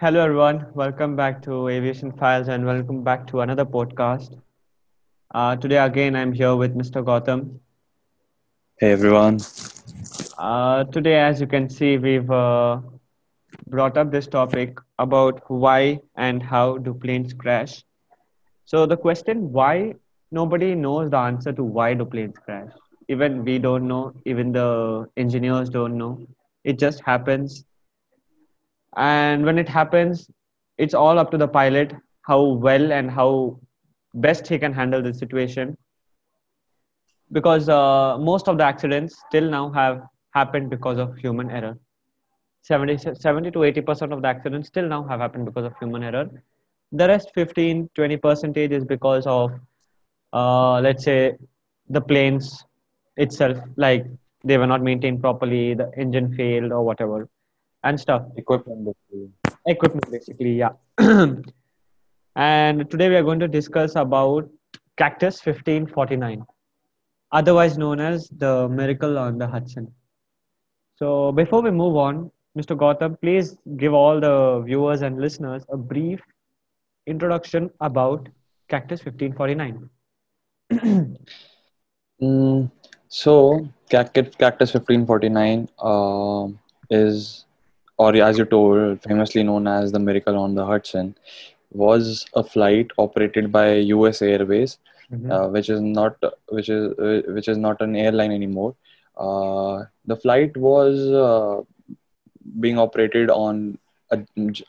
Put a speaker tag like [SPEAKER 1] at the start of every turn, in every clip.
[SPEAKER 1] Hello, everyone. Welcome back to Aviation Files and welcome back to another podcast. Uh, today, again, I'm here with Mr. Gautam.
[SPEAKER 2] Hey everyone.
[SPEAKER 1] Uh, today, as you can see, we've uh, brought up this topic about why and how do planes crash. So, the question why nobody knows the answer to why do planes crash. Even we don't know, even the engineers don't know. It just happens and when it happens it's all up to the pilot how well and how best he can handle the situation. Because uh, most of the accidents till now have happened because of human error. 70, 70 to 80 percent of the accidents still now have happened because of human error. The rest 15 20 percentage is because of uh, let's say the planes itself like they were not maintained properly the engine failed or whatever and stuff
[SPEAKER 2] Equipment. basically.
[SPEAKER 1] equipment basically yeah and today we are going to discuss about cactus 1549 otherwise known as the miracle on the hudson so before we move on mr gautam please give all the viewers and listeners a brief introduction about cactus 1549
[SPEAKER 2] Mm, so Cactus, Cactus 1549 uh, is, or as you told, famously known as the Miracle on the Hudson, was a flight operated by U.S. Airways,
[SPEAKER 1] Mhm.
[SPEAKER 2] uh, which is not which is uh, which is not an airline anymore. Uh, the flight was uh, being operated on uh,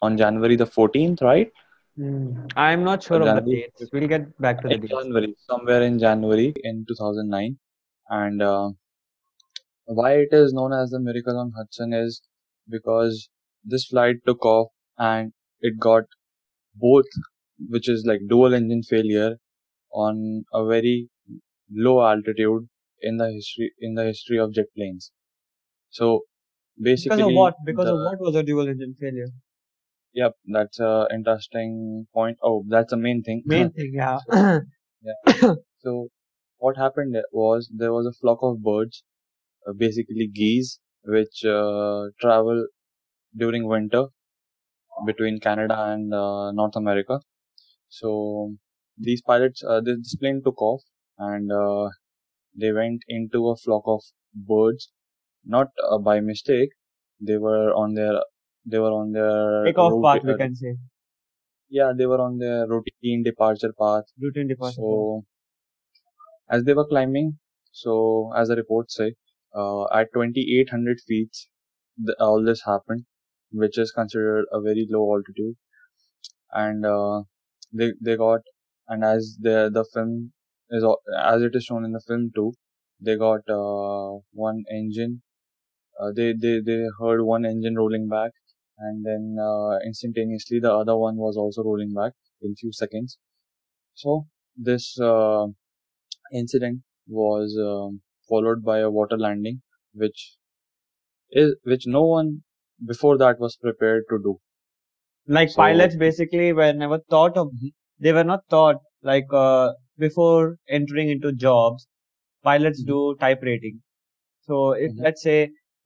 [SPEAKER 2] on January the 14th, right?
[SPEAKER 1] Mm, i'm not sure of the
[SPEAKER 2] January
[SPEAKER 1] dates we'll get back to the dates
[SPEAKER 2] January, somewhere in January in 2009. And uh, why it is known as the Miracle on Hudson is because this flight took off and it got both, which is like dual engine failure on a very low altitude in the history in the history of jet planes. So basically,
[SPEAKER 1] because of what because of what was a dual engine failure
[SPEAKER 2] yep, that's a interesting point. Oh, that's the main thing.
[SPEAKER 1] main thing yeah
[SPEAKER 2] Yeah. So what happened was there was a flock of birds, uh, basically geese, which uh, travel during winter between Canada and uh, North America. So these pilots, uh, this, plane took off and uh, they went into a flock of birds, not uh, by mistake. They were on their they were on their
[SPEAKER 1] takeoff
[SPEAKER 2] route.
[SPEAKER 1] path we can say
[SPEAKER 2] yeah, they were on their routine departure path.
[SPEAKER 1] routine departure path.
[SPEAKER 2] So as they were climbing, so as the reports say, uh, at 2800 feet, the, all this happened, which is considered a very low altitude. And uh, they they got, and as the the film is as it is shown in the film too, they got uh, one engine. Uh, they they they heard one engine rolling back, and then uh, instantaneously the other one was also rolling back in few seconds. So this uh, incident was um, followed by a water landing, which is which no one before that was prepared to do.
[SPEAKER 1] like
[SPEAKER 2] So
[SPEAKER 1] pilots basically were never thought of
[SPEAKER 2] Mhm.
[SPEAKER 1] they were not thought like uh, before entering into jobs pilots
[SPEAKER 2] Mhm.
[SPEAKER 1] do type rating so if
[SPEAKER 2] Mhm.
[SPEAKER 1] let's say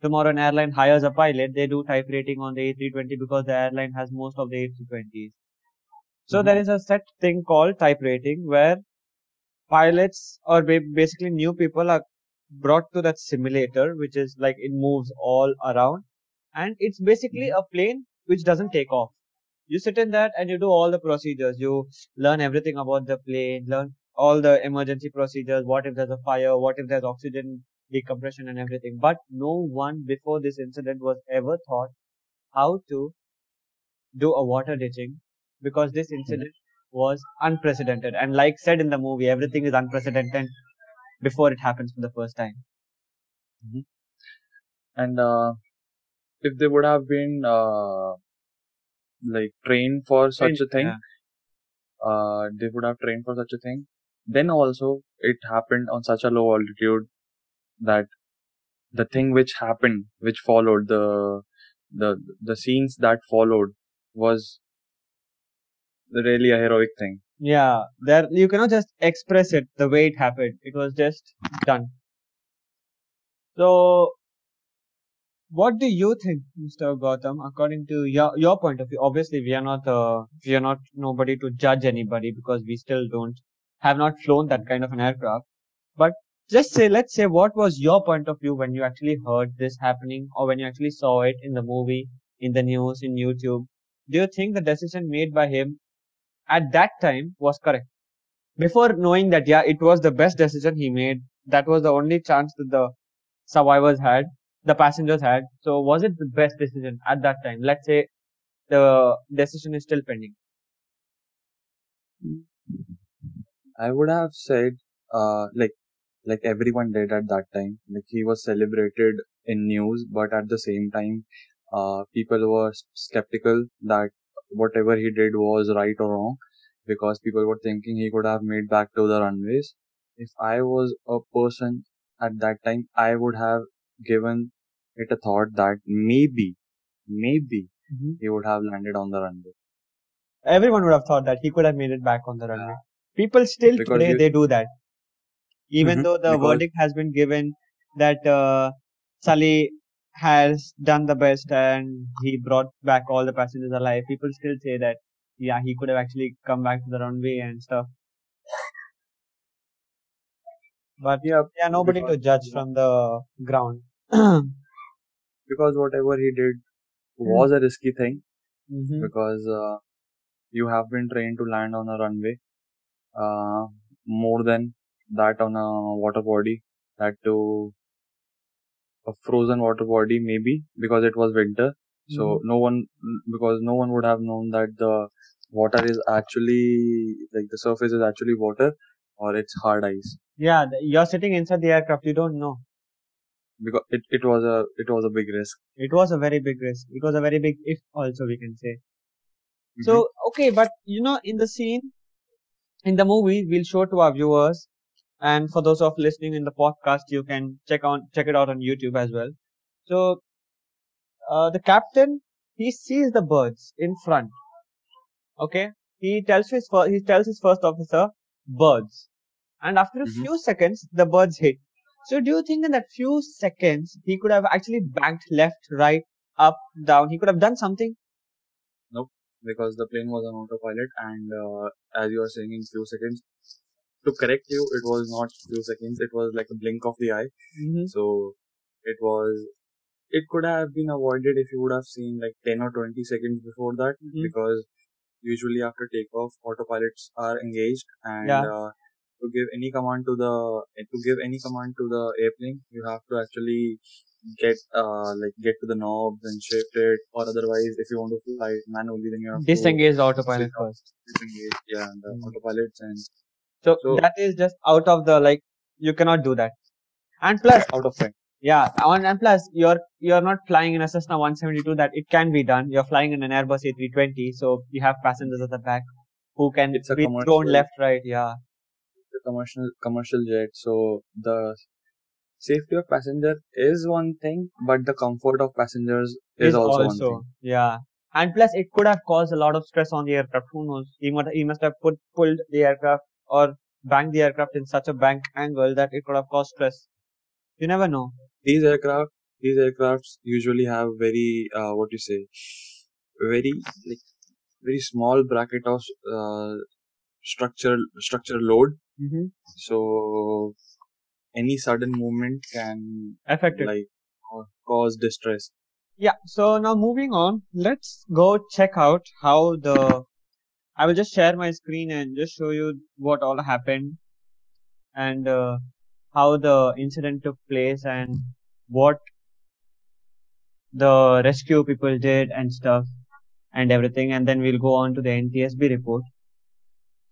[SPEAKER 1] tomorrow an airline hires a pilot they do type rating on the a320 because the airline has most of the a320s so
[SPEAKER 2] Mhm.
[SPEAKER 1] there is a set thing called type rating where pilots or basically new people are brought to that simulator which is like it moves all around. And it's basically
[SPEAKER 2] Mhm.
[SPEAKER 1] a plane which doesn't take off. You sit in that and you do all the procedures. You learn everything about the plane learn all the emergency procedures what if there's a fire what if there's oxygen decompression and everything. But no one before this incident was ever thought how to do a water ditching because this
[SPEAKER 2] Mhm.
[SPEAKER 1] incident was unprecedented. And like said in the movie everything is unprecedented before it happens for the first time
[SPEAKER 2] Mhm. And uh, if they would have been uh, like trained for such a thing,
[SPEAKER 1] yeah
[SPEAKER 2] uh, they would have trained for such a thing. Then also it happened on such a low altitude that the thing which happened, which followed the the the scenes that followed was really a heroic thing.
[SPEAKER 1] Yeah there you cannot just express it the way it happened it was just done so what do you think, Mr. Gautam, according to your, your point of view? Obviously, we are not, uh, we are not nobody to judge anybody because we still don't, have not flown that kind of an aircraft. But just say, let's say, what was your point of view when you actually heard this happening or when you actually saw it in the movie, in the news, in YouTube? Do you think the decision made by him at that time was correct? Before knowing that, yeah, it was the best decision he made. That was the only chance that the survivors had the passengers had. So was it the best decision at that time? Let's say the decision is still pending.
[SPEAKER 2] I would have said, uh, like, like everyone did at that time. Like he was celebrated in news, but at the same time, uh, people were skeptical that whatever he did was right or wrong, because people were thinking he could have made back to the runways. If I was a person at that time, I would have given it a thought that maybe, maybe
[SPEAKER 1] Mm-hmm.
[SPEAKER 2] he would have landed on the runway.
[SPEAKER 1] Everyone would have thought that he could have made it back on the runway. People still
[SPEAKER 2] Because
[SPEAKER 1] today they do that. Even
[SPEAKER 2] Mhm,
[SPEAKER 1] though the
[SPEAKER 2] because-
[SPEAKER 1] verdict has been given that uh, Sully has done the best and he brought back all the passengers alive, people still say that yeah he could have actually come back to the runway and stuff. But
[SPEAKER 2] Yeah,
[SPEAKER 1] yeah, nobody to
[SPEAKER 2] because-
[SPEAKER 1] judge from the ground.
[SPEAKER 2] because whatever he did was a risky thing
[SPEAKER 1] Mhm.
[SPEAKER 2] because uh, you have been trained to land on a runway uh, more than that on a water body that to a frozen water body maybe because it was winter so no one because no one would have known that the water is actually like the surface is actually water or it's hard ice
[SPEAKER 1] Yeah, you're sitting inside the aircraft. You don't know.
[SPEAKER 2] because it, it was a it was a big risk
[SPEAKER 1] It was a very big risk. It was a very big if also we can say.
[SPEAKER 2] Mm-hmm.
[SPEAKER 1] So okay, but you know, in the scene, in the movie, we'll show to our viewers, and for those of listening in the podcast, you can check on check it out on YouTube as well. So, uh, the captain he sees the birds in front. Okay, he tells his fir- he tells his first officer birds, and after a
[SPEAKER 2] Mhm.
[SPEAKER 1] few seconds, the birds hit. So, do you think in that few seconds he could have actually banked left, right, up, down? He could have done something. Nope.
[SPEAKER 2] Because the plane was on autopilot and uh, as you are saying in few seconds to correct you it was not few seconds it was like a blink of the eye
[SPEAKER 1] Mm-hmm.
[SPEAKER 2] so it was it could have been avoided if you would have seen like 10 or 20 seconds before that
[SPEAKER 1] Mhm.
[SPEAKER 2] because usually after takeoff autopilots are engaged and
[SPEAKER 1] Yeah.
[SPEAKER 2] uh, to give any command to the to give any command to the airplane you have to actually get uh like get to the knobs and shift it or otherwise if you want to fly manually then you have to
[SPEAKER 1] Disengage the autopilot first.
[SPEAKER 2] disengage yeah the
[SPEAKER 1] Mm.
[SPEAKER 2] autopilots and
[SPEAKER 1] So,
[SPEAKER 2] So-
[SPEAKER 1] that is just out of the like you cannot do that. And plus,
[SPEAKER 2] out of time
[SPEAKER 1] yeah, and, and plus you're you're not flying in a Cessna 172 that it can be done. You're flying in an Airbus A320, so you have passengers at the back who can
[SPEAKER 2] It's a
[SPEAKER 1] be thrown left, right. Yeah,
[SPEAKER 2] the commercial commercial jet so the safety of passenger is one thing but the comfort of passengers is, also, one thing
[SPEAKER 1] yeah. And plus, it could have caused a lot of stress on the aircraft. Who knows? He must he must have put pulled the aircraft or banked the aircraft in such a bank angle that it could have caused stress. You never know.
[SPEAKER 2] these aircraft these aircrafts usually have very uh, what you say very like very small bracket of uh, structural structural load
[SPEAKER 1] Mm-hmm.
[SPEAKER 2] so any sudden movement can
[SPEAKER 1] Affected.
[SPEAKER 2] like ca- cause distress
[SPEAKER 1] Yeah, so now moving on, let's go check out how the. I will just share my screen and just show you what all happened and uh, how the incident took place and what the rescue people did and stuff and everything. And then we'll go on to the NTSB report.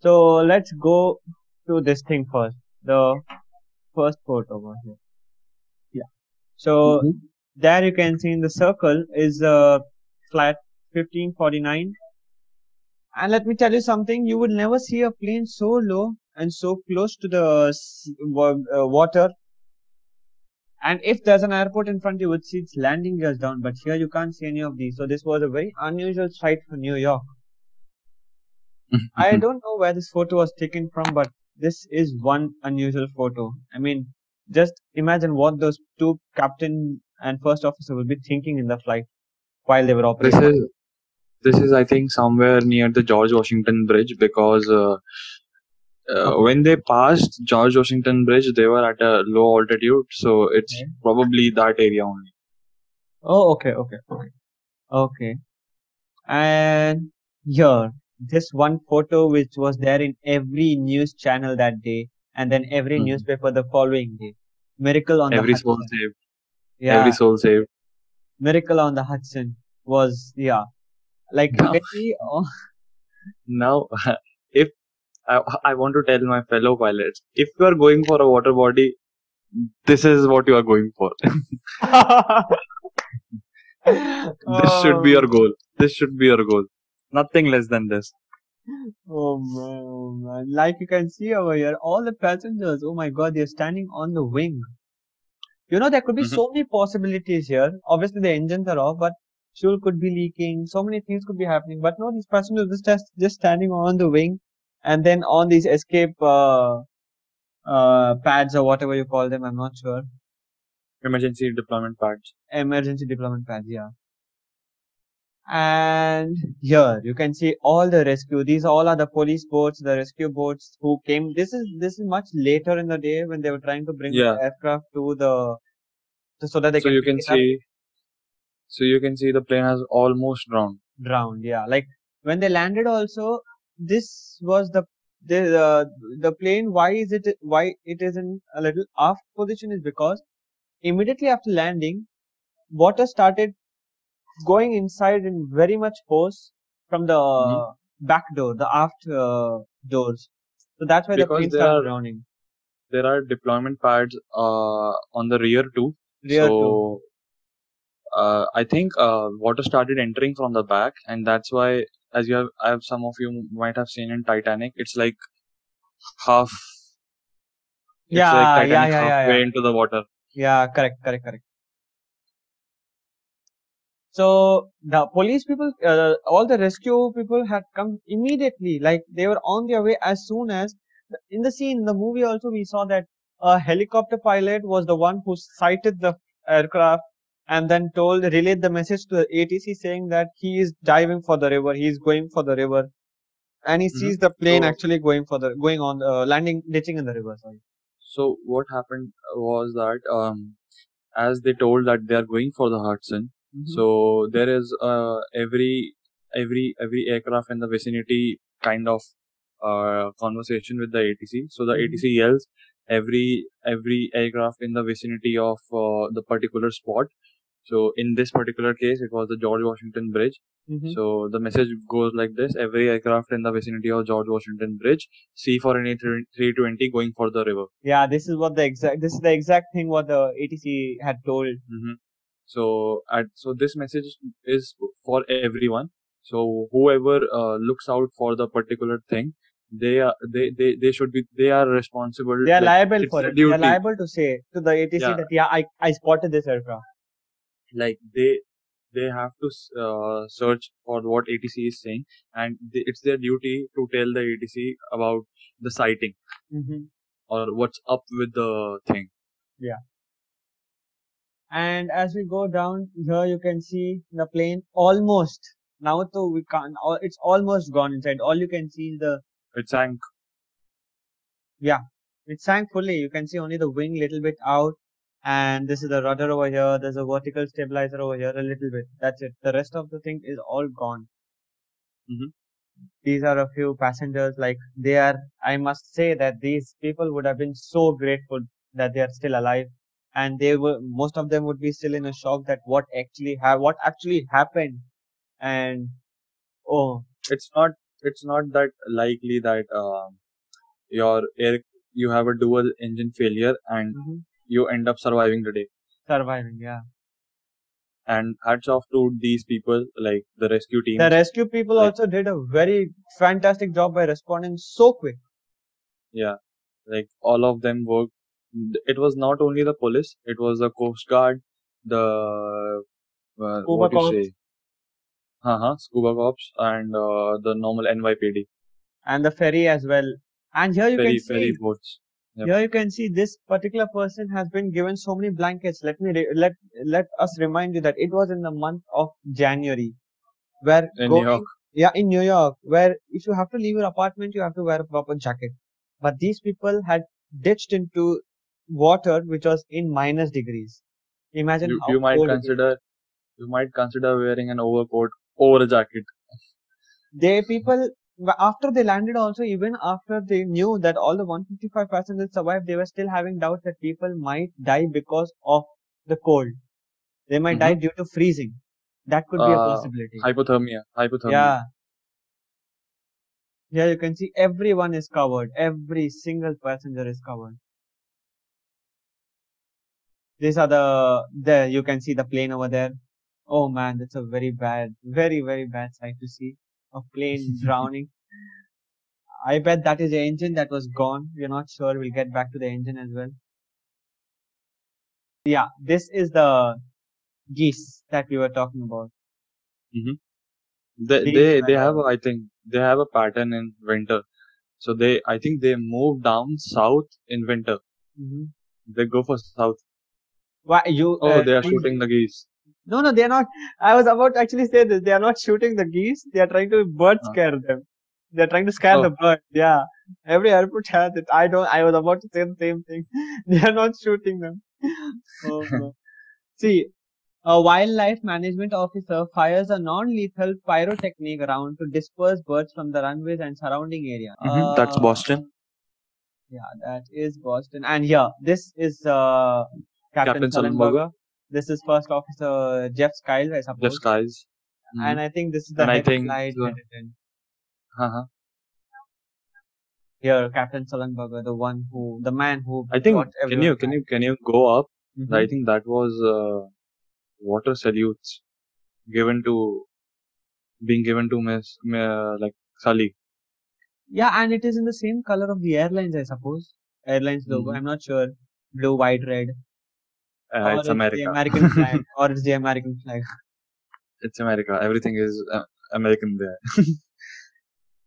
[SPEAKER 1] So let's go to this thing first. The first photo over here. Yeah. So there you can see in the circle is uh, flat 1549 and let me tell you something you would never see a plane so low and so close to the uh, water. And if there's an airport in front you would see its landing gears down but here you can't see any of these. So this was a very unusual sight for new york. I don't know where this photo was taken from but this is one unusual photo. I mean just imagine what those two captain and first officer will be thinking in the flight while they were
[SPEAKER 2] This
[SPEAKER 1] operating?
[SPEAKER 2] is this is I think somewhere near the George Washington Bridge because uh, uh, when they passed George Washington Bridge, they were at a low altitude, so it's
[SPEAKER 1] Okay.
[SPEAKER 2] probably that area only.
[SPEAKER 1] Oh, okay, okay, okay, okay. And here, this one photo which was there in every news channel that day, and then every
[SPEAKER 2] Mhm.
[SPEAKER 1] newspaper the following day. Miracle on
[SPEAKER 2] Every
[SPEAKER 1] the
[SPEAKER 2] soul
[SPEAKER 1] Hudson.
[SPEAKER 2] saved.
[SPEAKER 1] Yeah,
[SPEAKER 2] Every soul saved.
[SPEAKER 1] Miracle on the Hudson was yeah. Like
[SPEAKER 2] Now-
[SPEAKER 1] oh,
[SPEAKER 2] Now, if I, I want to tell my fellow pilots, if you are going for a water body, this is what you are going for. this should be your goal. This should be your goal. Nothing less than this.
[SPEAKER 1] Oh man, oh man. Like you can see over here, all the passengers, oh my god, they're standing on the wing. You know, there could be
[SPEAKER 2] Mhm.
[SPEAKER 1] so many possibilities here. Obviously, the engines are off, but fuel could be leaking. So many things could be happening. But no, these passengers just just, just standing on the wing, and then on these escape uh, uh, pads or whatever you call them. I'm not sure.
[SPEAKER 2] Emergency deployment pads.
[SPEAKER 1] Emergency deployment pads, yeah. And here you can see all the rescue. These all are the police boats, the rescue boats who came. This is this is much later in the day when they were trying to bring
[SPEAKER 2] Yeah.
[SPEAKER 1] the aircraft to the so that they
[SPEAKER 2] So
[SPEAKER 1] can
[SPEAKER 2] you can see, so you can see the plane has almost drowned.
[SPEAKER 1] drowned. Yeah, like when they landed, also this was the the the, the plane. Why is it why it is in a little aft position is because immediately after landing, water started going inside in very much force from the
[SPEAKER 2] Mhm.
[SPEAKER 1] back door, the aft uh, doors. So that's why the plane started drowning.
[SPEAKER 2] There are deployment pads uh, on the rear too.
[SPEAKER 1] Rear
[SPEAKER 2] so,
[SPEAKER 1] too.
[SPEAKER 2] Uh, I think uh, water started entering from the back, and that's why, as you have, I have some of you might have seen in Titanic, it's like half. It's
[SPEAKER 1] Yeah,
[SPEAKER 2] like
[SPEAKER 1] yeah,
[SPEAKER 2] Titanic
[SPEAKER 1] yeah, yeah,
[SPEAKER 2] halfway
[SPEAKER 1] yeah.
[SPEAKER 2] into the water.
[SPEAKER 1] Yeah, correct, correct, correct. So the police people, uh, all the rescue people had come immediately. Like they were on their way as soon as in the scene, in the movie also we saw that a helicopter pilot was the one who sighted the aircraft and then told, relayed the message to the ATC saying that he is diving for the river, he is going for the river, and he
[SPEAKER 2] Mhm.
[SPEAKER 1] sees the plane
[SPEAKER 2] So-
[SPEAKER 1] actually going for the going on uh, landing, ditching in the river. Sorry.
[SPEAKER 2] So what happened was that um, as they told that they are going for the Hudson,
[SPEAKER 1] Mm-hmm.
[SPEAKER 2] so there is uh, every every every aircraft in the vicinity kind of uh, conversation with the ATC. So the
[SPEAKER 1] Mhm.
[SPEAKER 2] ATC yells every every aircraft in the vicinity of uh, the particular spot. So in this particular case, it was the George Washington Bridge.
[SPEAKER 1] Mhm.
[SPEAKER 2] So the message goes like this: Every aircraft in the vicinity of George Washington Bridge, C for any 320 going for the river.
[SPEAKER 1] Yeah, this is what the exact this is the exact thing what the ATC had told.
[SPEAKER 2] hmm So at so this message is for everyone. So whoever uh, looks out for the particular thing, they are they, they they should be they are responsible.
[SPEAKER 1] They are
[SPEAKER 2] like,
[SPEAKER 1] liable for it. They are liable to say to the ATC
[SPEAKER 2] Yeah.
[SPEAKER 1] that yeah, I I spotted this aircraft.
[SPEAKER 2] Like they they have to uh, search for what ATC is saying, and they, it's their duty to tell the ATC about the sighting
[SPEAKER 1] hmm
[SPEAKER 2] or what's up with the thing. Yeah.
[SPEAKER 1] And as we go down here, you can see the plane almost. Now, though we can't. It's almost gone inside. All you can see is the
[SPEAKER 2] It sank.
[SPEAKER 1] Yeah, it sank fully. You can see only the wing little bit out, and this is the rudder over here. There's a vertical stabilizer over here, a little bit. That's it. The rest of the thing is all gone.
[SPEAKER 2] Mhm.
[SPEAKER 1] These are a few passengers. Like they are. I must say that these people would have been so grateful that they are still alive, and they were. Most of them would be still in a shock that what actually have what actually happened, and oh,
[SPEAKER 2] It's not. It's not that likely that um, your air you have a dual engine failure and
[SPEAKER 1] mhm,
[SPEAKER 2] you end up surviving the day.
[SPEAKER 1] surviving. Yeah.
[SPEAKER 2] And hats off to these people, like the rescue team.
[SPEAKER 1] The rescue people
[SPEAKER 2] Like-
[SPEAKER 1] also did a very fantastic job by responding so quick.
[SPEAKER 2] yeah, like all of them worked. It was not only the police; it was the coast guard, the uh, what you say, uh-huh, scuba cops, and uh, the normal NYPD
[SPEAKER 1] and the ferry as well. And here you
[SPEAKER 2] ferry
[SPEAKER 1] can see
[SPEAKER 2] ferry boats. Yep.
[SPEAKER 1] Here you can see this particular person has been given so many blankets. Let me re- let let us remind you that it was in the month of January, where
[SPEAKER 2] In New York.
[SPEAKER 1] yeah, in New York, where if you have to leave your apartment, you have to wear a proper jacket. But these people had ditched into water which was in minus degrees. Imagine
[SPEAKER 2] You,
[SPEAKER 1] how
[SPEAKER 2] you might
[SPEAKER 1] cold it is.
[SPEAKER 2] consider you might consider wearing an overcoat over a jacket.
[SPEAKER 1] they people after they landed also even after they knew that all the 155 passengers survived they were still having doubts that people might die because of the cold they might die due to freezing that could be a
[SPEAKER 2] Mm-hmm. Uh,
[SPEAKER 1] possibility
[SPEAKER 2] Hypothermia. Hypothermia.
[SPEAKER 1] yeah yeah you can see everyone is covered every single passenger is covered these are the there you can see the plane over there oh man that's a very bad very very bad sight to see a plane drowning i bet that is the engine that was gone we're not sure we'll get back to the engine as well yeah this is the geese that we were talking about
[SPEAKER 2] They
[SPEAKER 1] These
[SPEAKER 2] they they
[SPEAKER 1] were-
[SPEAKER 2] have a- I think they have a pattern in winter. So they I think they move down south in winter.
[SPEAKER 1] Mhm.
[SPEAKER 2] They go for south.
[SPEAKER 1] why you
[SPEAKER 2] Oh,
[SPEAKER 1] uh,
[SPEAKER 2] they are shooting the geese.
[SPEAKER 1] No no they're not. I was about to actually say this they are not shooting the geese. They are trying to bird scare them. They're trying to scare
[SPEAKER 2] Oh.
[SPEAKER 1] the bird. Yeah. Every airport has it. I don't i was about to say the same thing. They are not shooting them. Oh, no. see a wildlife management officer fires a non-lethal pyrotechnic round to disperse birds from the runways and surrounding area.
[SPEAKER 2] Mhm, that's
[SPEAKER 1] Uh,
[SPEAKER 2] Boston.
[SPEAKER 1] yeah that is boston. And here this is uh captain,
[SPEAKER 2] Captain
[SPEAKER 1] Sullenberger. This is first officer jeff skiles i suppose
[SPEAKER 2] Jeff Skiles. Mhm.
[SPEAKER 1] and I think this is the
[SPEAKER 2] And I think
[SPEAKER 1] flight
[SPEAKER 2] the-. Uh-huh.
[SPEAKER 1] Here, Captain Sullenberger, the one who, the man who.
[SPEAKER 2] I think can you can you can you go up?
[SPEAKER 1] Mhm.
[SPEAKER 2] I think that was uh, water salutes given to being given to Miss uh, like Sully.
[SPEAKER 1] Yeah, and it is in the same color of the airlines, I suppose. Airlines logo.
[SPEAKER 2] Mhm.
[SPEAKER 1] I'm not sure. Blue, white, red.
[SPEAKER 2] Uh, it's
[SPEAKER 1] the
[SPEAKER 2] America.
[SPEAKER 1] American flag. or it's the American flag.
[SPEAKER 2] it's America. Everything is uh, American there.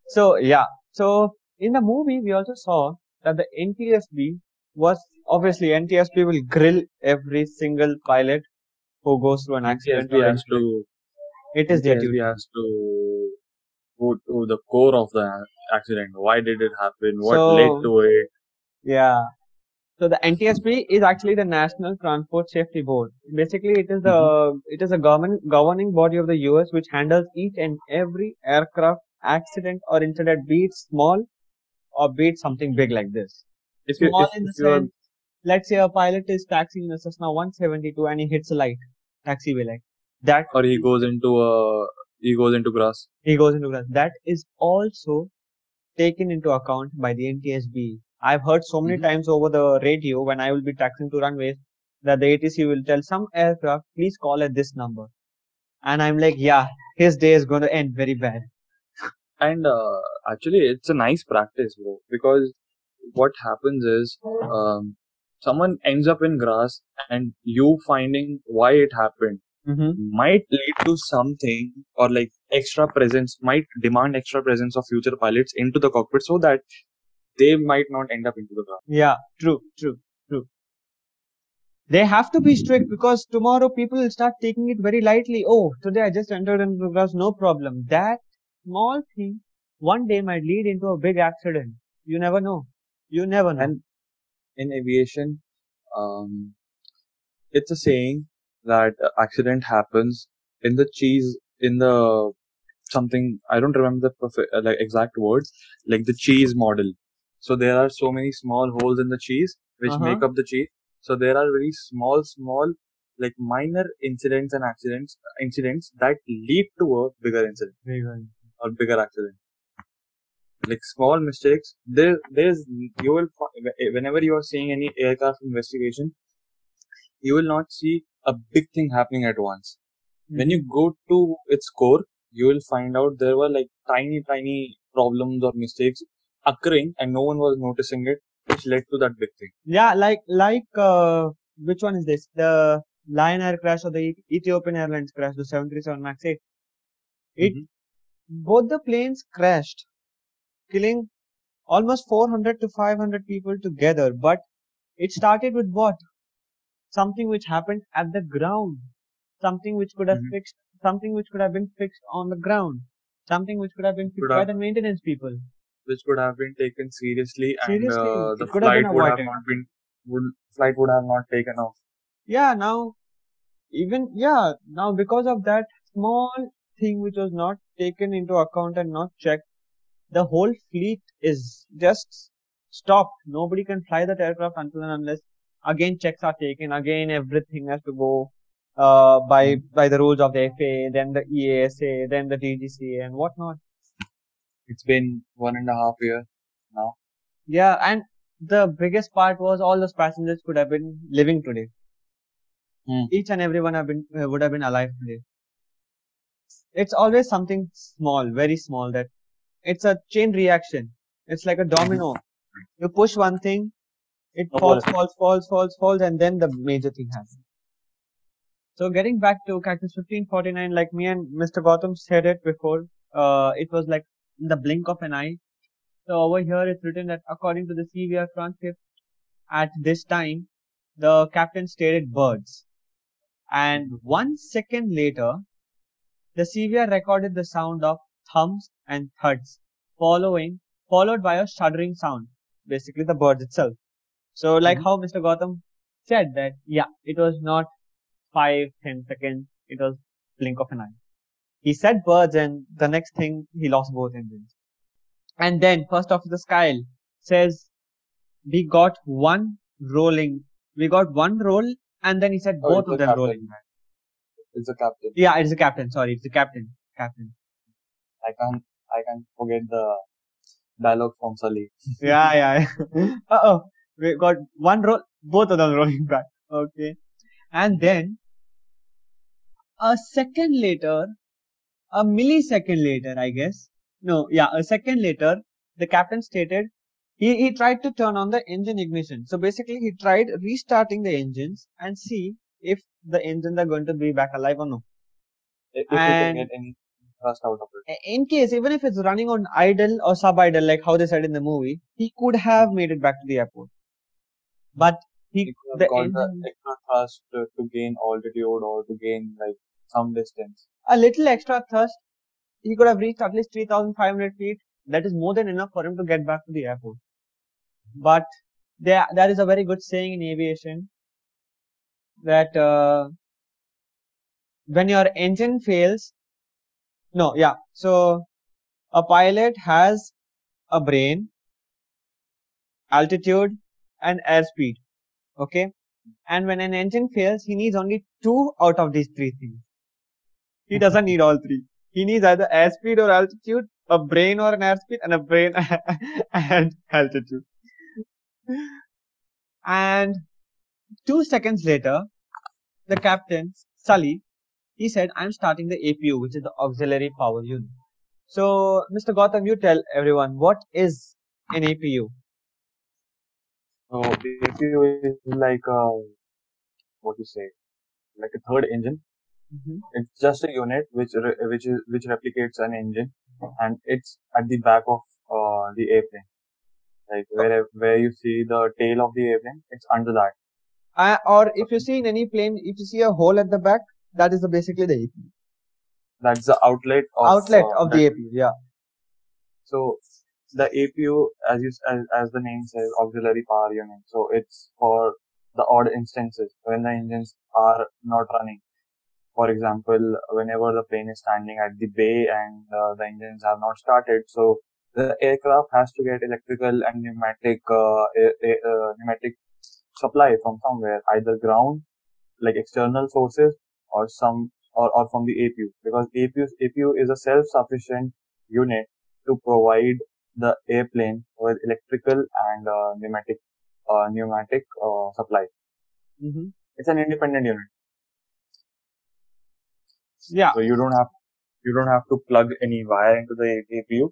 [SPEAKER 1] So yeah. So in the movie, we also saw that the NTSB was obviously NTSB will grill every single pilot who goes through an accident.
[SPEAKER 2] NTSB has to
[SPEAKER 1] It is their duty.
[SPEAKER 2] has to go to the core of the accident. Why did it happen? What
[SPEAKER 1] So-
[SPEAKER 2] led to it?
[SPEAKER 1] Yeah. So the NTSB is actually the National Transport Safety Board. Basically, it is the
[SPEAKER 2] Mm-hmm.
[SPEAKER 1] it is a government governing body of the US which handles each and every aircraft accident or incident, be it small or be it something big like this.
[SPEAKER 2] If you
[SPEAKER 1] Small
[SPEAKER 2] if,
[SPEAKER 1] in the
[SPEAKER 2] if you are
[SPEAKER 1] sense, let's say a pilot is taxiing in a Cessna 172 and he hits a light, taxiway light. That
[SPEAKER 2] or he goes into a he goes into grass.
[SPEAKER 1] he goes into grass. That is also taken into account by the NTSB. I've heard so many
[SPEAKER 2] Mhm.
[SPEAKER 1] times over the radio when I will be taxiing to runways that the ATC will tell some aircraft, please call at this number. And I'm like, yeah, his day is going to end very bad.
[SPEAKER 2] And uh, actually, it's a nice practice, bro. Because what happens is, um, someone ends up in grass, and you finding why it happened
[SPEAKER 1] Mm-hmm.
[SPEAKER 2] might lead to something, or like extra presence might demand extra presence of future pilots into the cockpit, so that they might not end up into the grass.
[SPEAKER 1] Yeah, true, true, true. They have to be strict because tomorrow people will start taking it very lightly. Oh, today I just entered into the grass, no problem. That small thing one day might lead into a big accident. You never know. You never know.
[SPEAKER 2] And in aviation, um, it's a saying that accident happens in the cheese in the something I don't remember the prof- uh, like exact words like the cheese model. So there are so many small holes in the cheese which
[SPEAKER 1] Uh-huh.
[SPEAKER 2] make up the cheese. So there are very small, small like minor incidents and accidents incidents that lead to a bigger incident or bigger accident. Like small mistakes, there, there's, you will, whenever you are seeing any aircraft investigation, you will not see a big thing happening at once. When you go to its core, you will find out there were like tiny, tiny problems or mistakes occurring and no one was noticing it, which led to that big thing.
[SPEAKER 1] Yeah, like like uh, which one is this? The Lion Air crash or the Ethiopian Airlines crash, the 737 Max 8. It
[SPEAKER 2] Mhm.
[SPEAKER 1] both the planes crashed, killing almost 400 to 500 people together. But it started with what? Something which happened at the ground. Something which could have
[SPEAKER 2] Mhm.
[SPEAKER 1] fixed, something which could have been fixed on the ground. Something which could have been fixed by the maintenance people.
[SPEAKER 2] Which could have been taken seriously,
[SPEAKER 1] Seriously,
[SPEAKER 2] and uh, the
[SPEAKER 1] could have
[SPEAKER 2] flight would have not been would flight would have not taken off.
[SPEAKER 1] Yeah, now, even, yeah, now because of that small thing which was not taken into account and not checked, the whole fleet is just stopped. Nobody can fly that aircraft until and unless again checks are taken. Again, everything has to go uh, by by the rules of the FAA, then the EASA, then the DGCA and whatnot.
[SPEAKER 2] It's been one and a half year now.
[SPEAKER 1] Yeah, and the biggest part was all those passengers could have been living today.
[SPEAKER 2] Hmm.
[SPEAKER 1] Each and everyone have been uh, would have been alive today. It's always something small, very small. That it's a chain reaction. It's like a domino. You push one thing, it falls, falls, falls, falls, falls, and then the major thing happens. So getting back to Cactus 1549, like me and Mr. Gautam said it before, uh, it was like in the blink of an eye. So over here it's written that according to the CVR transcript, at this time, the captain stated birds. And one second later, the CVR recorded the sound of thumps and thuds, following, followed by a shuddering sound, basically the birds itself. So like
[SPEAKER 2] Mhm.
[SPEAKER 1] how Mr. Gautam said that, yeah, it was not five, ten seconds, it was blink of an eye. He said birds and the next thing he lost both engines. And then first officer Skiles says we got one rolling, we got one roll and then he said
[SPEAKER 2] Oh,
[SPEAKER 1] both of them
[SPEAKER 2] captain.
[SPEAKER 1] rolling back.
[SPEAKER 2] It's a captain.
[SPEAKER 1] Yeah, it's a captain, sorry, it's a captain, captain.
[SPEAKER 2] I can't I can't forget the dialogue from Sully.
[SPEAKER 1] yeah, yeah. uh oh, we got one roll, both of them rolling back. Okay, and then a second later, a millisecond later, I guess. No, yeah, a second later, the captain stated he, he tried to turn on the engine ignition. So basically, he tried restarting the engines and see if the engines are going to be back alive or no.
[SPEAKER 2] If
[SPEAKER 1] And-
[SPEAKER 2] can get any thrust out of it.
[SPEAKER 1] in case even if it's running on idle or sub idle like how they said in the movie he could have made it back to the airport but he
[SPEAKER 2] could
[SPEAKER 1] the
[SPEAKER 2] have got
[SPEAKER 1] engine,
[SPEAKER 2] the extra thrust to, to gain altitude or to gain like some distance.
[SPEAKER 1] A little extra thrust he could have reached at least 3500 feet. That is more than enough for him to get back to the airport. But there there is a very good saying in aviation that uh, when your engine fails no yeah so a pilot has a brain altitude and airspeed okay? And when an engine fails he needs only two out of these three things he doesn't need all three. He needs either airspeed or altitude a brain or an airspeed and a brain and altitude. And two seconds later the captain sully he said i'm starting the apu which is the auxiliary power unit. So mr Gautam, you tell everyone what is an apu
[SPEAKER 2] So the APU is like a what you say, like a third engine. It's just a unit which re- which is which replicates an engine, and it's at the back of uh, the airplane. Like where where you see the tail of the airplane, it's under that.
[SPEAKER 1] Uh, or if you see in any plane, if you see a hole at the back, that is the, basically the APU.
[SPEAKER 2] That's the outlet of
[SPEAKER 1] outlet
[SPEAKER 2] uh,
[SPEAKER 1] of the APU. Yeah.
[SPEAKER 2] So the APU, as you as, as the name says, auxiliary power unit. So it's for the odd instances when the engines are not running. For example, whenever the plane is standing at the bay and uh, the engines have not started, so the aircraft has to get electrical and pneumatic uh, a- a- uh, pneumatic supply from somewhere, either ground, like external sources, or some or, or from the APU, because APU APU is a self-sufficient unit to provide the airplane with electrical and uh, pneumatic uh, pneumatic uh, supply.
[SPEAKER 1] hmm
[SPEAKER 2] It's an independent unit,
[SPEAKER 1] Yeah.
[SPEAKER 2] so you don't have you don't have to plug any wire into the APU.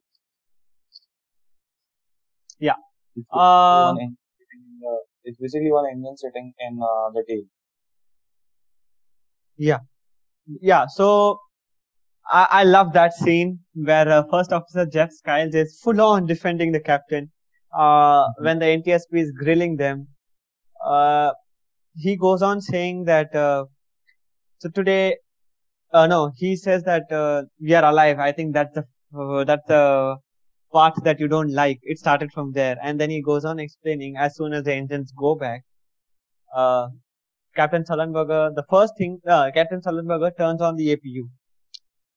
[SPEAKER 1] Yeah.
[SPEAKER 2] It's
[SPEAKER 1] Uh,
[SPEAKER 2] engine in it's basically one engine sitting in uh, the tail.
[SPEAKER 1] yeah. Yeah. So I, I love that scene where uh, First Officer Jeff Skiles is full on defending the captain. uh, when the NTSB is grilling them, uh, he goes on saying that uh, so today, uh, no, he says that uh, we are alive. I think that's the uh, that's the part that you don't like. It started from there, and then he goes on explaining as soon as the engines go back, uh, Captain Sullenberger, the first thing, uh, Captain Sullenberger turns on the APU.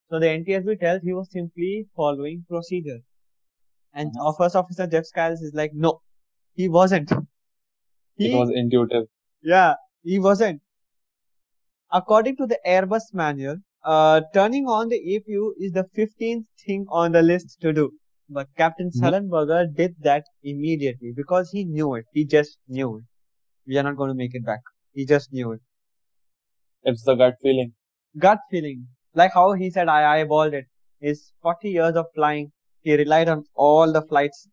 [SPEAKER 1] So the NTSB tells he was simply following procedure. And our first officer Jeff Skiles is like, no, he wasn't. He,
[SPEAKER 2] It was intuitive.
[SPEAKER 1] yeah, he wasn't. According to the Airbus manual, uh, turning on the APU is the 15th thing on the list to do. But Captain
[SPEAKER 2] Mhm.
[SPEAKER 1] Sullenberger did that immediately because he knew it. He just knew it. We are not going to make it back. He just knew it.
[SPEAKER 2] It's the gut feeling.
[SPEAKER 1] Gut feeling. Like how he said, I eyeballed it. His 40 years of flying, he relied on all the flights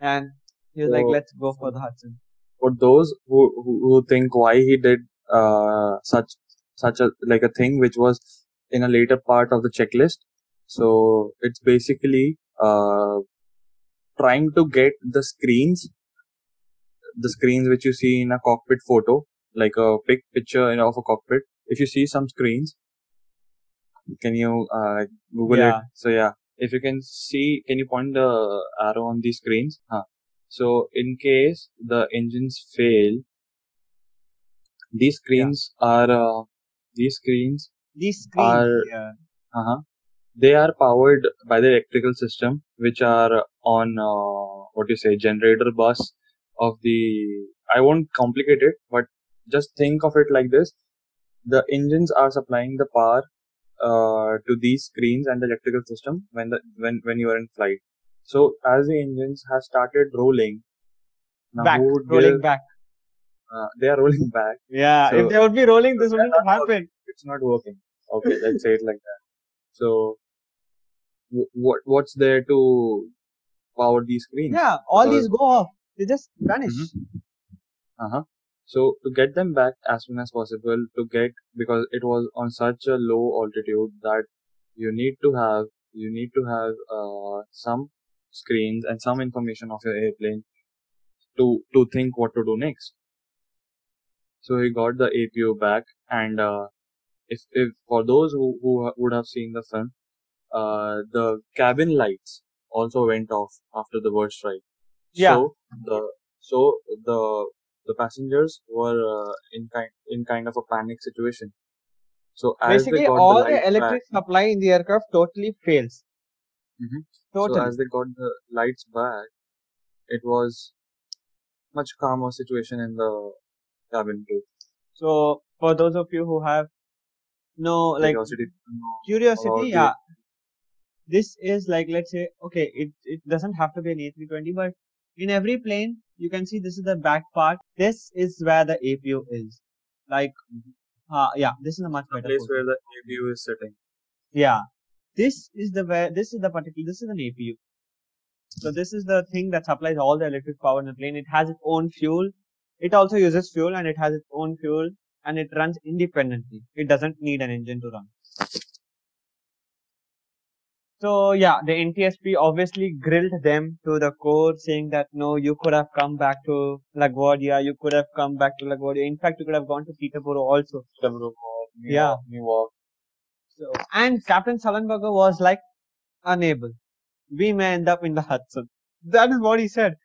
[SPEAKER 1] and he was like, let's go for the Hudson.
[SPEAKER 2] For those who who, who think why he did uh, such such a like a thing which was in a later part of the checklist, so it's basically uh, trying to get the screens, the screens which you see in a cockpit photo, like a big picture of a cockpit. If you see some screens, can you uh, Google
[SPEAKER 1] Yeah.
[SPEAKER 2] it? So yeah, if you can see, can you point the arrow on these screens? Huh. So in case the engines fail, these screens are uh, these screens
[SPEAKER 1] These screens,
[SPEAKER 2] Are-
[SPEAKER 1] yeah.
[SPEAKER 2] uh-huh, they are powered by the electrical system which are on uh, what you say generator bus of the i won't complicate it but just think of it like this the engines are supplying the power uh, to these screens and the electrical system when the when when you are in flight so as the engines have started rolling now
[SPEAKER 1] back, rolling
[SPEAKER 2] give-
[SPEAKER 1] back.
[SPEAKER 2] uh, they are rolling back
[SPEAKER 1] Yeah,
[SPEAKER 2] So-
[SPEAKER 1] if they would be rolling, this wouldn't have happened.
[SPEAKER 2] it's not working. Okay, let's say it like that. So, w- what what's there to power these screens?
[SPEAKER 1] Yeah, all
[SPEAKER 2] Because-
[SPEAKER 1] these go off. They just vanish.
[SPEAKER 2] Uh huh. So to get them back as soon as possible, to get because it was on such a low altitude that you need to have you need to have uh, some screens and some information of your airplane to to think what to do next. So he got the APU back, and uh, if if for those who who would have seen the film, uh, the cabin lights also went off after the bird strike.
[SPEAKER 1] Yeah.
[SPEAKER 2] So the so the the passengers were uh, in kind in kind of a panic situation. So as
[SPEAKER 1] Basically,
[SPEAKER 2] they got
[SPEAKER 1] all
[SPEAKER 2] the
[SPEAKER 1] the electric
[SPEAKER 2] back,
[SPEAKER 1] supply in the aircraft totally fails.
[SPEAKER 2] Mhm.
[SPEAKER 1] Totally.
[SPEAKER 2] so as they got the lights back, it was much calmer situation in the cabin too.
[SPEAKER 1] So, for those of you who have no like
[SPEAKER 2] Curiosity
[SPEAKER 1] curiosity, yeah, this is like let's say okay, it it doesn't have to be an A320, but in every plane you can see this is the back part. This is where the APU is. Like, uh, yeah, this is a much
[SPEAKER 2] the
[SPEAKER 1] better.
[SPEAKER 2] place
[SPEAKER 1] photo.
[SPEAKER 2] where the APU is sitting.
[SPEAKER 1] Yeah, this is the where this is the particular this is an APU. So this is the thing that supplies all the electric power in the plane. It has its own fuel. It also uses fuel and it has its own fuel and it runs independently. It doesn't need an engine to run. So yeah, the NTSB obviously grilled them to the core saying that no, you could have come back to LaGuardia, you could have come back to LaGuardia. In fact, you could have gone to Teterboro also.
[SPEAKER 2] Teterboro, New
[SPEAKER 1] Yeah.
[SPEAKER 2] York, Newark.
[SPEAKER 1] So, and Captain Sullenberger was like unable. We may end up in the Hudson. That is what he said.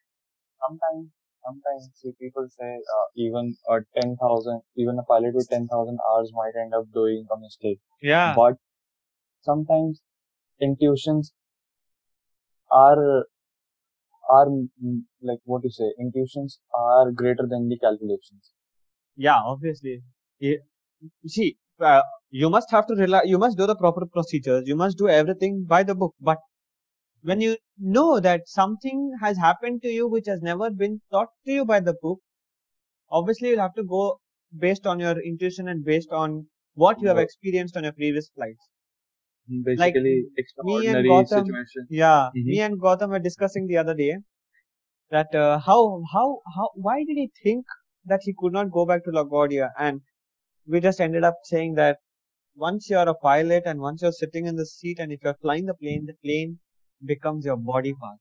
[SPEAKER 2] sometimes sometimes see people say uh, even a 10000 even a pilot with 10000 hours might end up doing a mistake
[SPEAKER 1] Yeah.
[SPEAKER 2] but sometimes intuitions are are like what you say intuitions are greater than the calculations
[SPEAKER 1] Yeah, obviously. Yeah. See, uh, you must have to rely, you must do the proper procedures, you must do everything by the book. But when you know that something has happened to you which has never been taught to you by the book, obviously you'll have to go based on your intuition and based on what you have experienced on your previous flights.
[SPEAKER 2] basically
[SPEAKER 1] me and
[SPEAKER 2] extraordinary
[SPEAKER 1] Gautam-
[SPEAKER 2] situation
[SPEAKER 1] Yeah,
[SPEAKER 2] Mhm.
[SPEAKER 1] me and Gautam were discussing the other day that uh, how how how why did he think that he could not go back to LaGuardia, and we just ended up saying that once you're a pilot and once you're sitting in the seat and if you're flying the plane, the plane becomes your body part.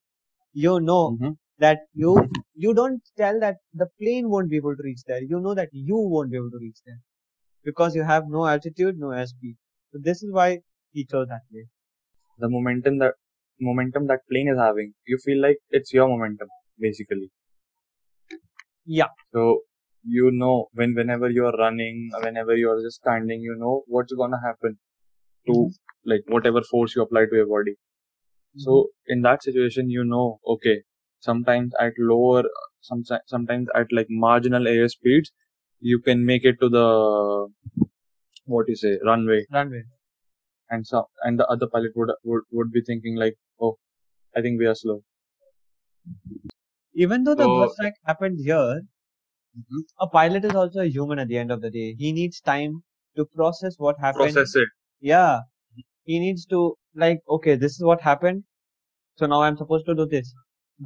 [SPEAKER 1] You know
[SPEAKER 2] Mhm.
[SPEAKER 1] that you you don't tell that the plane won't be able to reach there. You know that you won't be able to reach there because you have no altitude, no airspeed. So this is why he chose that place.
[SPEAKER 2] The momentum that momentum that plane is having, you feel like it's your momentum basically.
[SPEAKER 1] Yeah.
[SPEAKER 2] So you know when whenever you're running, whenever you're just standing, you know what's gonna happen to
[SPEAKER 1] Mm-hmm.
[SPEAKER 2] like whatever force you apply to your body. So in that situation, you know, okay, sometimes at lower, some sometimes at like marginal air speeds, you can make it to the what you say runway,
[SPEAKER 1] runway.
[SPEAKER 2] and so and the other pilot would would, would be thinking like, oh, I think we are slow.
[SPEAKER 1] Even though the
[SPEAKER 2] So-
[SPEAKER 1] bird strike happened here,
[SPEAKER 2] Mhm.
[SPEAKER 1] a pilot is also a human at the end of the day. He needs time to process what happened.
[SPEAKER 2] Process it.
[SPEAKER 1] Yeah. He needs to like, okay, this is what happened. So now I'm supposed to do this.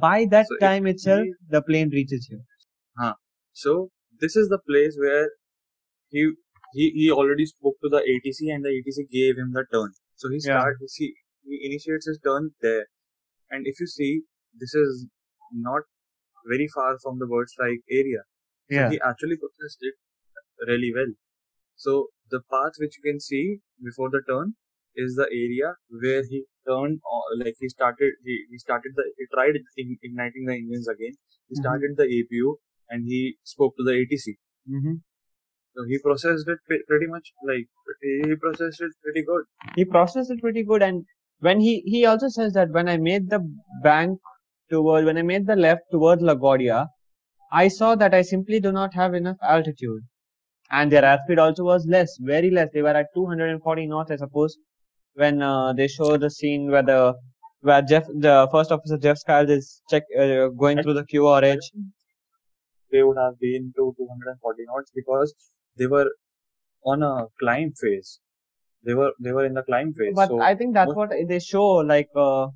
[SPEAKER 1] By that
[SPEAKER 2] So
[SPEAKER 1] time itself,
[SPEAKER 2] he-
[SPEAKER 1] the plane reaches you.
[SPEAKER 2] So this is the place where he he, he already spoke to the ATC and the ATC gave him the turn. So he
[SPEAKER 1] Yeah.
[SPEAKER 2] starts he, he initiates his turn there. And if you see, this is not very far from the bird strike area. So he actually processed it really well. So the path which you can see before the turn is the area where he turned or like he started he, he started the he tried igniting the engines again. He
[SPEAKER 1] Mhm.
[SPEAKER 2] started the APU and he spoke to the ATC.
[SPEAKER 1] hmm
[SPEAKER 2] So he processed it pretty much like he processed it pretty good.
[SPEAKER 1] He processed it pretty good. And when he, he also says that when I made the bank toward, when I made the left towards LaGuardia, I saw that I simply do not have enough altitude. And their airspeed also was less, very less. They were at 240 knots, I suppose, when uh, they show the scene where the where Jeff, the first officer Jeff Skiles is check uh, going through the QRH.
[SPEAKER 2] They would have been to 240 knots because they were on a climb phase. They were they were in the climb phase.
[SPEAKER 1] But
[SPEAKER 2] so
[SPEAKER 1] I think that's
[SPEAKER 2] most-
[SPEAKER 1] what they show, like uh,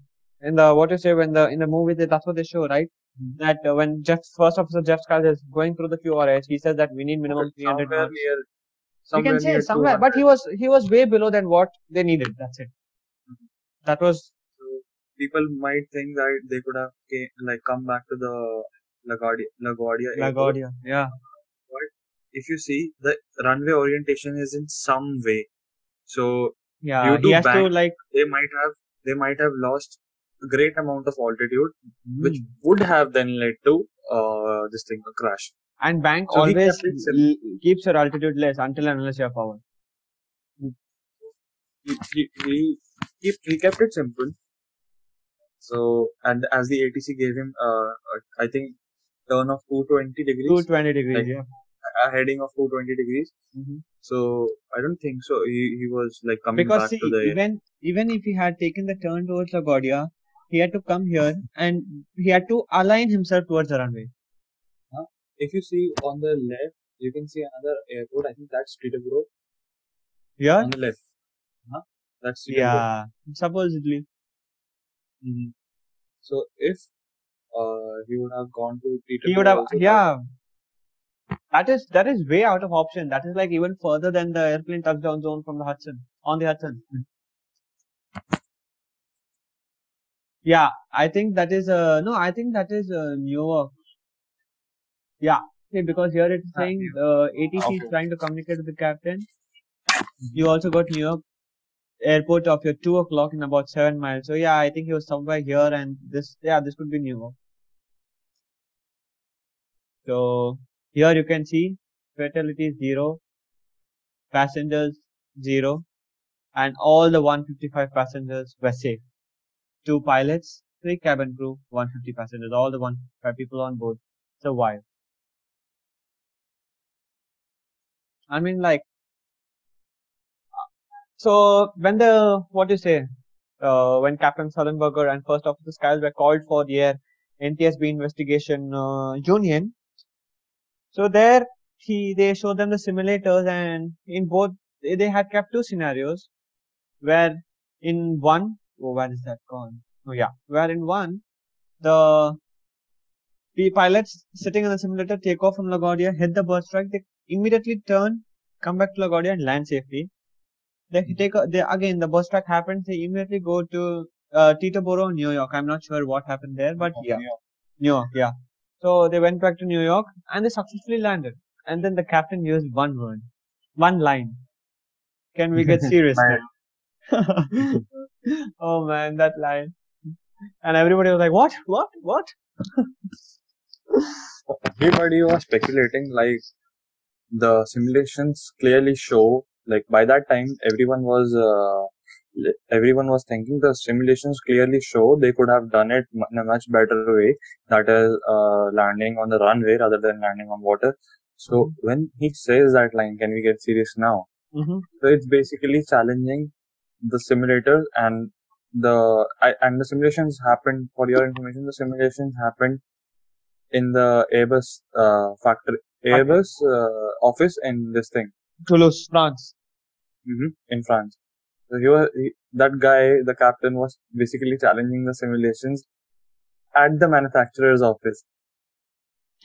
[SPEAKER 1] in the what you say when the in the movie they, that's what they show, right? That uh, when Jeff first officer Jeff Skiles is going through the QRH, he says that we need minimum 300 knots.
[SPEAKER 2] near
[SPEAKER 1] You can say somewhere, but he was he was way below than what they needed. That's it. That was
[SPEAKER 2] So people might think that they could have came, like come back to the LaGuardia LaGuardia airport.
[SPEAKER 1] LaGuardia. Yeah.
[SPEAKER 2] But if you see the runway orientation is in some way, so
[SPEAKER 1] Yeah.
[SPEAKER 2] Due
[SPEAKER 1] He
[SPEAKER 2] to
[SPEAKER 1] has to like
[SPEAKER 2] they might have they might have lost a great amount of altitude, which
[SPEAKER 1] mm.
[SPEAKER 2] would have then led to uh, this thing a crash.
[SPEAKER 1] And bank
[SPEAKER 2] So
[SPEAKER 1] always
[SPEAKER 2] kept it simple.
[SPEAKER 1] l- keeps your altitude less until and unless you have power.
[SPEAKER 2] He he, he, he, he kept it simple. So and as the ATC gave him uh, uh, I think turn of 220 degrees,
[SPEAKER 1] 220 degrees.
[SPEAKER 2] Like,
[SPEAKER 1] yeah.
[SPEAKER 2] a heading of 220 degrees.
[SPEAKER 1] Mhm.
[SPEAKER 2] So I don't think so. He he was like coming
[SPEAKER 1] Because
[SPEAKER 2] back
[SPEAKER 1] see,
[SPEAKER 2] to the Because
[SPEAKER 1] even even if he had taken the turn towards LaGuardia, he had to come here and he had to align himself towards the runway.
[SPEAKER 2] If you see on the left, you can see another airport. I think that's Teterboro
[SPEAKER 1] Yeah.
[SPEAKER 2] on the left. Huh? That's Teterboro.
[SPEAKER 1] Yeah. Supposedly.
[SPEAKER 2] Mhm. So if uh, he would have gone to Teterboro,
[SPEAKER 1] He would have yeah. That is that is way out of option. That is like even further than the airplane touchdown zone from the Hudson on the Hudson. Yeah, I think that is uh no, I think that is uh, Newark. Yeah, see, because here it's saying uh, ATC is trying to communicate with the captain. You also got Newark airport of your two o'clock in about seven miles. So yeah, I think he was somewhere here, and this yeah, this could be Newark. So here you can see fatality zero, passengers zero, and all the 155 passengers were safe. Two pilots, three cabin crew, 150 passengers, all the 155 people on board survived. I mean, like, so when the what do you say, uh, when Captain Sullenberger and First Officer Skiles were called for their NTSB investigation uh, union, so there he they showed them the simulators and in both they, had kept two scenarios where in one oh where is that gone? Oh yeah where in one the the pilots sitting in the simulator take off from LaGuardia hit the bird strike they immediately turn come back to LaGuardia and land safely they take a, they again the bird strike happens they immediately go to uh, Teterboro New York I'm not sure what happened there but yeah New York, yeah. So they went back to New York and they successfully landed. And then the captain used one word, one line. Can we get serious now? oh man, that line. And everybody was like, what? What? What?
[SPEAKER 2] Everybody was speculating like the simulations clearly show like by that time everyone was uh, everyone was thinking the simulations clearly show they could have done it in a much better way. That is uh, landing on the runway rather than landing on water. So when he says that line can we get serious now?
[SPEAKER 1] Hmm
[SPEAKER 2] so it's basically challenging the simulators and the I, and the simulations happened for your information the simulations happened in the airbus uh, factory airbus uh, office in this thing
[SPEAKER 1] Toulouse, France.
[SPEAKER 2] hmm in france so he was he, that guy the captain was basically challenging the simulations at the manufacturer's office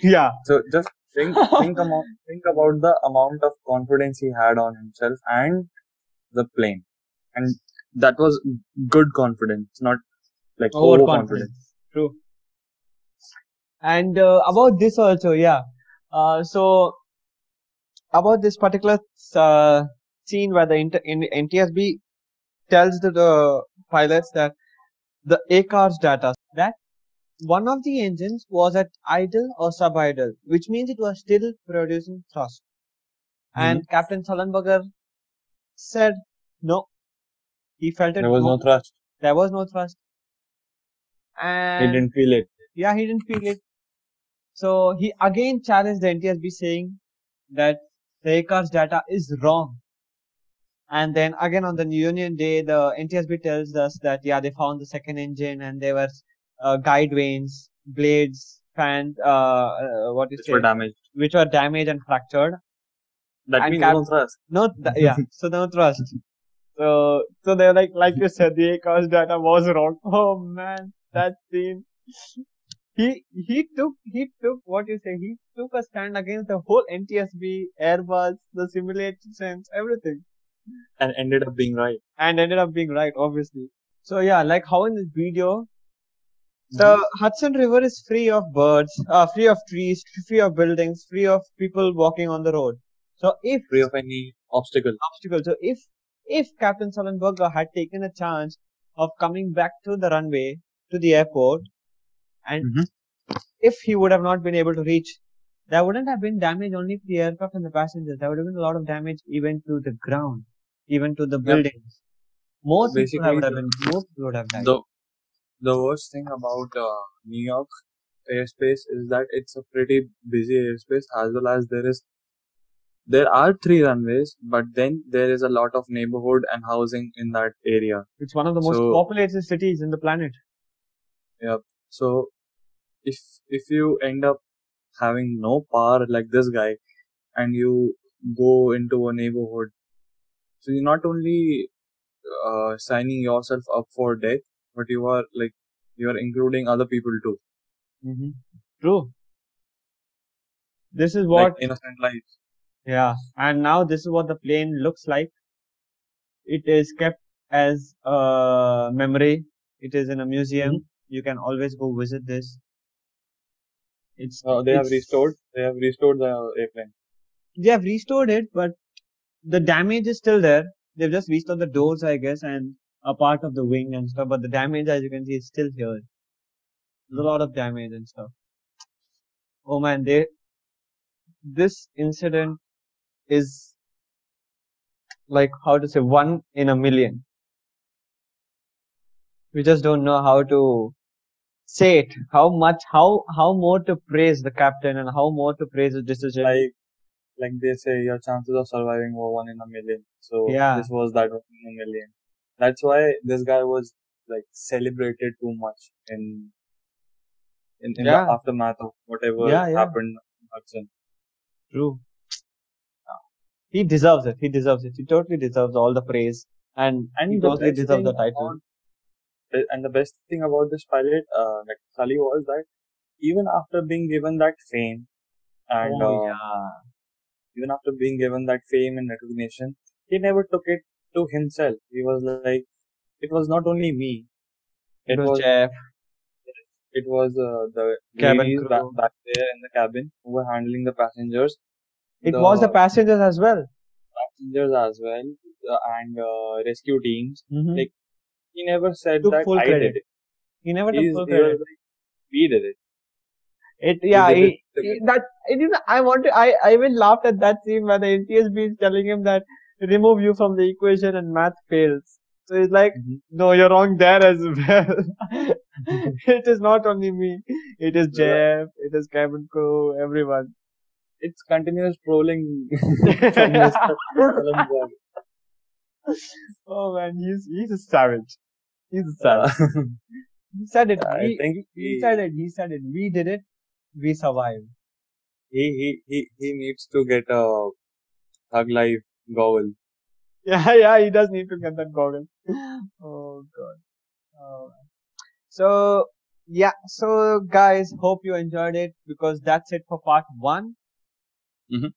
[SPEAKER 1] Yeah.
[SPEAKER 2] so just think think about think about the amount of confidence he had on himself and the plane and that was good confidence not like overconfidence
[SPEAKER 1] Overconfidence. True. And uh, about this also, yeah. Uh, so about this particular uh, scene where the inter- in NTSB tells the, the pilots that the ACARS data that one of the engines was at idle or sub-idle, which means it was still producing thrust. And Captain Sullenberger said no. He felt it.
[SPEAKER 2] there was no thrust
[SPEAKER 1] there was no thrust.
[SPEAKER 2] he didn't feel it
[SPEAKER 1] yeah, he didn't feel it. So he again challenged the NTSB saying that the ACARS data is wrong. And then again on the Union Day, the NTSB tells us that yeah, they found the second engine and there were uh, guide vanes, blades, fans, uh, uh, what is
[SPEAKER 2] which were damaged
[SPEAKER 1] which were damaged and fractured.
[SPEAKER 2] that
[SPEAKER 1] And
[SPEAKER 2] means
[SPEAKER 1] cap-
[SPEAKER 2] no thrust
[SPEAKER 1] No, th- yeah, so no thrust. So, so they're like, like you said, the ACARS data was wrong. Oh man, that scene. He, he took, he took, what you say, he took a stand against the whole NTSB, Airbus, the simulations, everything.
[SPEAKER 2] and ended up being right
[SPEAKER 1] And ended up being right, obviously. So yeah, like how in this video, the Hudson River is free of birds, uh, free of trees, free of buildings, free of people walking on the road. So if
[SPEAKER 2] free of any obstacle
[SPEAKER 1] obstacle. So if if Captain Sullenberger had taken a chance of coming back to the runway to the airport, and
[SPEAKER 2] Mhm.
[SPEAKER 1] if he would have not been able to reach, there wouldn't have been damage only to the aircraft and the passengers. There would have been a lot of damage even to the ground, even to the buildings. More people
[SPEAKER 2] Basically,
[SPEAKER 1] would have been, more people would have died.
[SPEAKER 2] the the worst thing about uh, New York airspace is that it's a pretty busy airspace as well as there is there are three runways but then there is a lot of neighborhood and housing in that area
[SPEAKER 1] it's one of the most
[SPEAKER 2] so-
[SPEAKER 1] populated cities in the planet.
[SPEAKER 2] So if if you end up having no power like this guy and you go into a neighborhood so you're not only uh, signing yourself up for death but you are like you are including other people too
[SPEAKER 1] hmm True. This is what
[SPEAKER 2] like innocent lives
[SPEAKER 1] Yeah, and now this is what the plane looks like. It is kept as a memory. It is in a museum. You can always go visit this. It's
[SPEAKER 2] Uh, they have restored. They have restored the airplane.
[SPEAKER 1] They have restored it, but the damage is still there. They've just restored the doors, I guess, and a part of the wing and stuff. But the damage, as you can see, is still here. There's a lot of damage and stuff. Oh man, they. This incident is like how to say one in a million. We just don't know how to say it. How much, how how more to praise the captain and how more to praise his decision.
[SPEAKER 2] Like, like they say, your chances of surviving were one in a million. So
[SPEAKER 1] Yeah.
[SPEAKER 2] this was that one in a million. That's why this guy was like celebrated too much in in, in
[SPEAKER 1] Yeah.
[SPEAKER 2] the aftermath of whatever
[SPEAKER 1] Yeah, yeah.
[SPEAKER 2] happened in Hudson.
[SPEAKER 1] True. He deserves it. He deserves it. He totally deserves all the praise, and,
[SPEAKER 2] And
[SPEAKER 1] he totally deserves the title.
[SPEAKER 2] And the best thing about this pilot, uh, like Sully, was that even after being given that fame and
[SPEAKER 1] oh
[SPEAKER 2] uh,
[SPEAKER 1] yeah,
[SPEAKER 2] even after being given that fame and recognition, he never took it to himself. He was like, it was not only me.
[SPEAKER 1] it was
[SPEAKER 2] was
[SPEAKER 1] Jeff.
[SPEAKER 2] it was uh, the
[SPEAKER 1] Cabin
[SPEAKER 2] ladies back,
[SPEAKER 1] crew.
[SPEAKER 2] back there in the cabin who were handling the passengers.
[SPEAKER 1] It was the passengers as well.
[SPEAKER 2] passengers as well uh, and uh, rescue teams.
[SPEAKER 1] Mhm.
[SPEAKER 2] Like, He never said
[SPEAKER 1] Took
[SPEAKER 2] that
[SPEAKER 1] full
[SPEAKER 2] I
[SPEAKER 1] credit.
[SPEAKER 2] did it.
[SPEAKER 1] He never took
[SPEAKER 2] He's,
[SPEAKER 1] full credit.
[SPEAKER 2] like, we did it.
[SPEAKER 1] It yeah, he,
[SPEAKER 2] it
[SPEAKER 1] he- that it is. I want to. I I even laughed at that scene where the NTSB is telling him that remove you from the equation and math fails. So he's like,
[SPEAKER 2] Mhm.
[SPEAKER 1] no, you're wrong there as well. it is not only me. It is Jeff. It is cabin crew. Everyone.
[SPEAKER 2] It's continuous trolling from Mr. Alan Bond.
[SPEAKER 1] oh man, he's he's a savage. He's
[SPEAKER 2] Uh,
[SPEAKER 1] he said it.
[SPEAKER 2] I
[SPEAKER 1] We,
[SPEAKER 2] think
[SPEAKER 1] he
[SPEAKER 2] he,
[SPEAKER 1] said it. He said it. We did it. We survived.
[SPEAKER 2] he, he, he, he needs to get a Thug Life goggle.
[SPEAKER 1] Yeah, yeah, he does need to get that goggle. Oh god. Oh. So yeah, so guys, hope you enjoyed it because that's it for part one.
[SPEAKER 2] Mhm.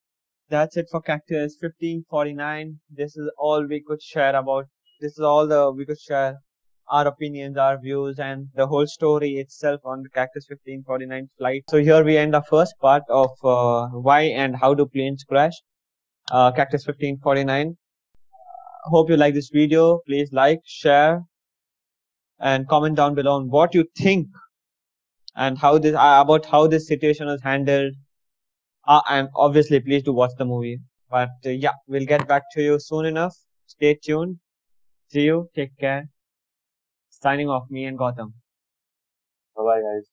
[SPEAKER 1] That's it for Cactus 1549. This is all we could share about. This is all the we could share our opinions, our views, and the whole story itself on the Cactus 1549 flight. So here we end the first part of uh, why and how do planes crash. Uh, Cactus 1549 hope you like this video. Please like share and comment down below on what you think and how this uh, about how this situation was handled. Uh, and obviously please do watch the movie. But uh, yeah we'll get back to you soon enough. Stay tuned. See you. Take care signing off me and Gautam
[SPEAKER 2] Bye bye, guys.